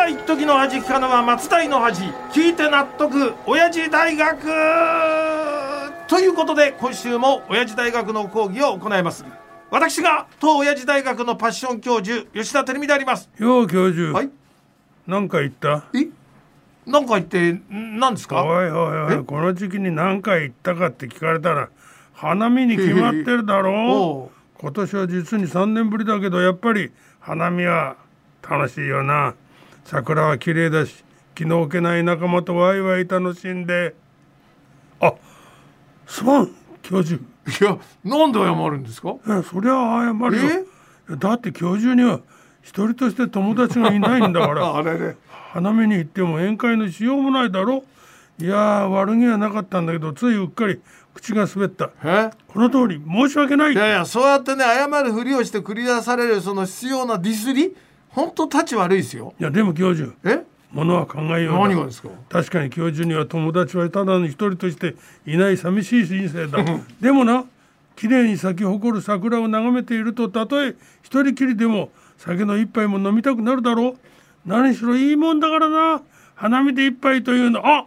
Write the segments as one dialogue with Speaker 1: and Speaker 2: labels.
Speaker 1: は一時の恥聞かぬは松代の恥聞いて納得。親父大学。ということで今週も親父大学の講義を行います。私が当親父大学のパッション教授吉田照美であります。
Speaker 2: よう教授。
Speaker 1: はい。
Speaker 2: 何か言った？
Speaker 1: え？なんか言ってん何ですか？
Speaker 2: おいおいお
Speaker 1: え？
Speaker 2: いこの時期に何回行ったかって聞かれたら花見に決まってるだ
Speaker 1: お
Speaker 2: ろ
Speaker 1: う。
Speaker 2: 今年は実に3年ぶりだけどやっぱり花見は楽しいよな桜は綺麗だし気の置けない仲間とワイワイ楽しんで。あすまん教授
Speaker 1: いやなんで謝るんですか？
Speaker 2: えそりゃ謝るよ。だって教授には一人として友達がいないんだから。
Speaker 1: あれれ
Speaker 2: 花見に行っても宴会のしようもないだろ。いやー悪気はなかったんだけどついうっかり口が滑った。
Speaker 1: え？
Speaker 2: この通り申し訳ない。
Speaker 1: いやいやそうやってね謝るふりをして繰り出されるその必要なディスり？本当立ち悪いですよ。
Speaker 2: いやでも教授
Speaker 1: え？
Speaker 2: ものは考えようだ。
Speaker 1: 何がですか？
Speaker 2: 確かに教授には友達はただの一人としていない寂しい人生だ。でもな綺麗に咲き誇る桜を眺めているとたとえ一人きりでも酒の一杯も飲みたくなるだろう。何しろいいもんだからな。花見で一杯というの。あ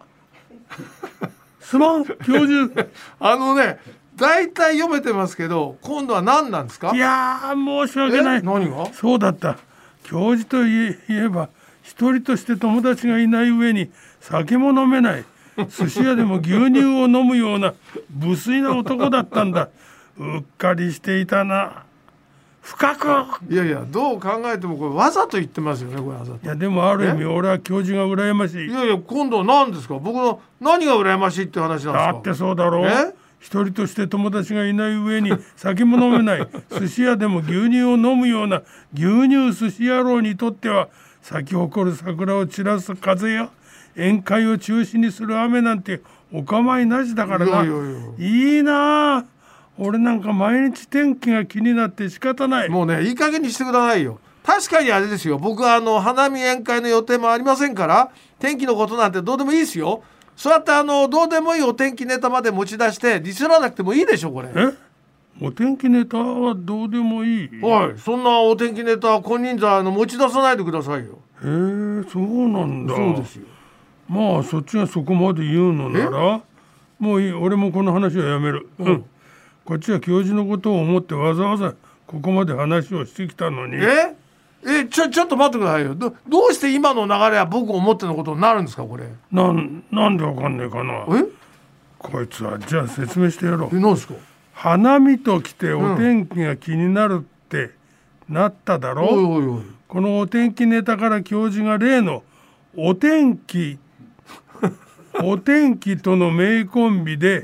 Speaker 2: すまん。教授。
Speaker 1: あのね大体読めてますけど今度は何なんですか？
Speaker 2: いやー申し訳ない。
Speaker 1: え？何が？
Speaker 2: そうだった教授といえ言えば一人として友達がいない上に酒も飲めない。寿司屋でも牛乳を飲むような無粋な男だったんだ。うっかりしていたな。深く
Speaker 1: いやいやどう考えてもこれわざと言ってますよねこれわざと。
Speaker 2: いやでもある意味俺は教授が羨ましい。
Speaker 1: いやいや今度は何ですか？僕の何が羨ましいって話なんですか？
Speaker 2: だってそうだろう。
Speaker 1: え？
Speaker 2: 一人として友達がいない上に酒も飲めない。寿司屋でも牛乳を飲むような牛乳寿司野郎にとっては咲き誇る桜を散らす風や宴会を中止にする雨なんてお構いなしだからな。い
Speaker 1: い
Speaker 2: なあ。俺なんか毎日天気が気になって仕方ない。
Speaker 1: もうねいい加減にしてくださいよ。確かにあれですよ。僕はあの花見宴会の予定もありませんから天気のことなんてどうでもいいですよそうやってあのどうでもいいお天気ネタまで持ち出してディスらなくてもいいでしょこれ。
Speaker 2: え？お天気ネタはどうでもいい。へ
Speaker 1: おい。そんなお天気ネタは金輪際あの持ち出さないでくださいよ。
Speaker 2: えそうなんだ。
Speaker 1: そうですよ。
Speaker 2: まあそっちがそこまで言うのならもういい俺もこの話はやめる、うん。こっちは教授のことを思ってわざわざここまで話をしてきたのに。
Speaker 1: え？えちょちょっと待ってくださいよ。どどうして今の流れは僕思ってのことになるんですかこれ？
Speaker 2: なんなんでわかんねえかな。
Speaker 1: え？
Speaker 2: こいつはじゃあ説明してやろう。
Speaker 1: え何ですか？
Speaker 2: 花見と来てお天気が気になるってなっただろ、
Speaker 1: おいおいおい。
Speaker 2: このお天気ネタから教授が例のお天気 お天気との名コンビで
Speaker 1: え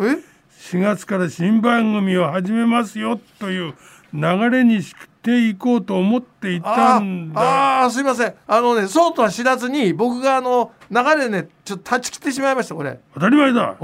Speaker 2: ？4月から新番組を始めますよという流れにしていこうと思っていた
Speaker 1: あ
Speaker 2: んだ。
Speaker 1: ああーすいません。あのねそうとは知らずに僕があの流れでねちょっと断ち切ってしまいましたこれ。
Speaker 2: 当たり前だ。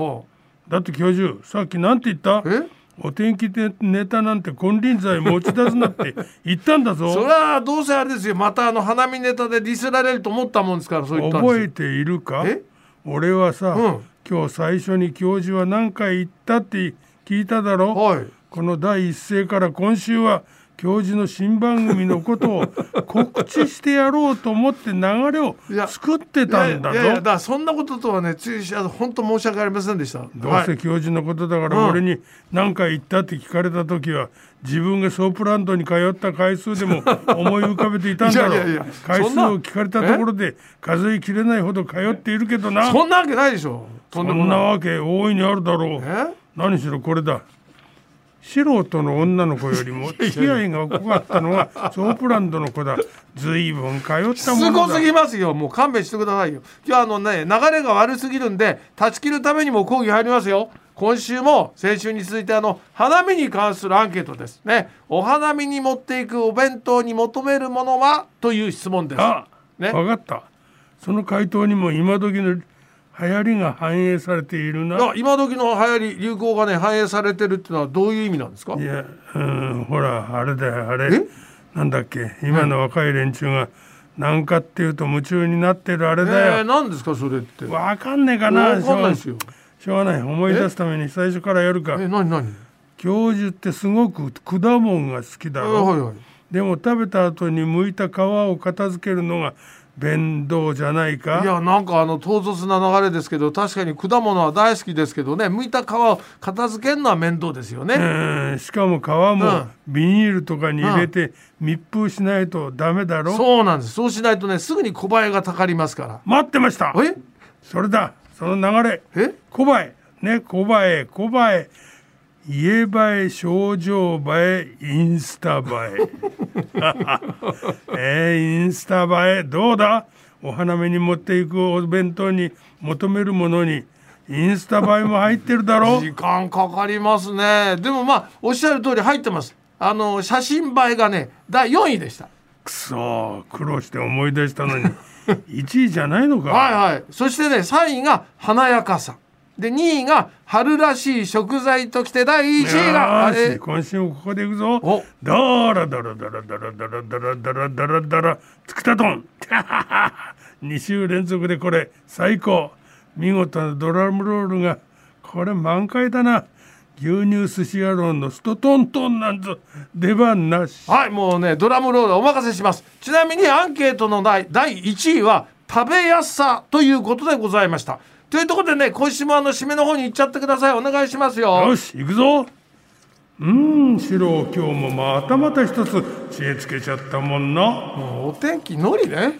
Speaker 2: だって教授さっきなんて言った？
Speaker 1: え？
Speaker 2: お天気でネタなんて金輪際持ち出すなって 言ったんだぞ。
Speaker 1: それはどうせあれですよ。またあの花見ネタでディスられると思ったもんですからそう言ったんですよ。
Speaker 2: 覚えているか？
Speaker 1: え？
Speaker 2: 俺はさ、
Speaker 1: うん。
Speaker 2: 今日最初に教授は何回言ったって聞いただろ？
Speaker 1: はい。
Speaker 2: この第一声から今週は教授の新番組のことを告知してやろうと思って流れを作ってたんだぞ。
Speaker 1: いやいやいやだそんなこととはねついあの本当申し訳ありませんでした。
Speaker 2: どう
Speaker 1: はい。
Speaker 2: せ教授のことだから
Speaker 1: うん。
Speaker 2: 俺に何回言ったって聞かれた時は自分がソープランドに通った回数でも 思い浮かべていたんだろ
Speaker 1: いやいやいうや
Speaker 2: 回数を聞かれたところで数えきれないほど通っているけどな。
Speaker 1: そんなわけないでしょ。
Speaker 2: そんなわけ大いにあるだろう。
Speaker 1: え？
Speaker 2: 何しろこれだ素人の女の子よりも付き合いが濃かったのが ソープランドの子だ。随分通った
Speaker 1: す
Speaker 2: ものだ。
Speaker 1: ごすぎますよ。もう勘弁してくださいよ。今日あのね流れが悪すぎるんで断ち切るためにも講義入りますよ。今週も先週に続いてあの花見に関するアンケートです。ね。お花見に持っていくお弁当に求めるものは？という質問です。
Speaker 2: あ、
Speaker 1: ね。
Speaker 2: 分かった。その回答にも今時の流行りが反映されているな。
Speaker 1: あ今時の流行り流行がね反映されてるっていうのはどういう意味なんですか？
Speaker 2: いやうんほらあれだよあれ。
Speaker 1: え？
Speaker 2: なんだっけ？今の若い連中が何かっていうと夢中になってるあれ
Speaker 1: え
Speaker 2: だ
Speaker 1: ー、
Speaker 2: よ、
Speaker 1: 何ですかそれって？
Speaker 2: わかんねえかな。
Speaker 1: わかんないですよ。
Speaker 2: しょうがない。思い出すために最初からやるか。
Speaker 1: え？何何？
Speaker 2: 教授ってすごく果物が好きだろ、
Speaker 1: はいはい。
Speaker 2: でも食べた後に剥いた皮を片付けるのが弁当じゃないか？
Speaker 1: いやなんかあの唐突な流れですけど確かに果物は大好きですけどね剥いた皮を片付けるのは面倒ですよね、
Speaker 2: うんしかも皮もビニールとかに入れて密封しないとダメだろ、
Speaker 1: そうなんです。そうしないとねすぐに小映えがたかりますか
Speaker 2: 待ってました。
Speaker 1: らえ？
Speaker 2: それだ。その流れ。
Speaker 1: え？
Speaker 2: 小映え。ね小映え小映え家映え症状映えインスタ映え。えー、インスタ映えどうだ？お花見に持っていくお弁当に求めるものにインスタ映えも入ってるだろ
Speaker 1: 時間かかりますね。でもまあおっしゃる通り入ってます。あの写真映えがね第4位でした。
Speaker 2: くそ苦労して思い出したのに。1位じゃないのか。
Speaker 1: はいはい。そしてね3位が華やかさで2位が春らしい食材ときて第1位が
Speaker 2: 今週もここでいくぞ。
Speaker 1: お。
Speaker 2: ダラダラダラダラダラダラダラダラダラつくたとん。2週連続でこれ最高。見事なドラムロールがこれ満開だな。牛乳寿司野郎のストトントンなんぞ。出番なし。
Speaker 1: はいもうねドラムロールお任せします。ちなみにアンケートの第第1位は食べやすさということでございましたというところでね今週もあの締めの方に行っちゃってください。お願いしますよ。
Speaker 2: よし行くぞ。うーん四郎今日もまたまた一つ知恵つけちゃったもんな。
Speaker 1: もうお天気のりね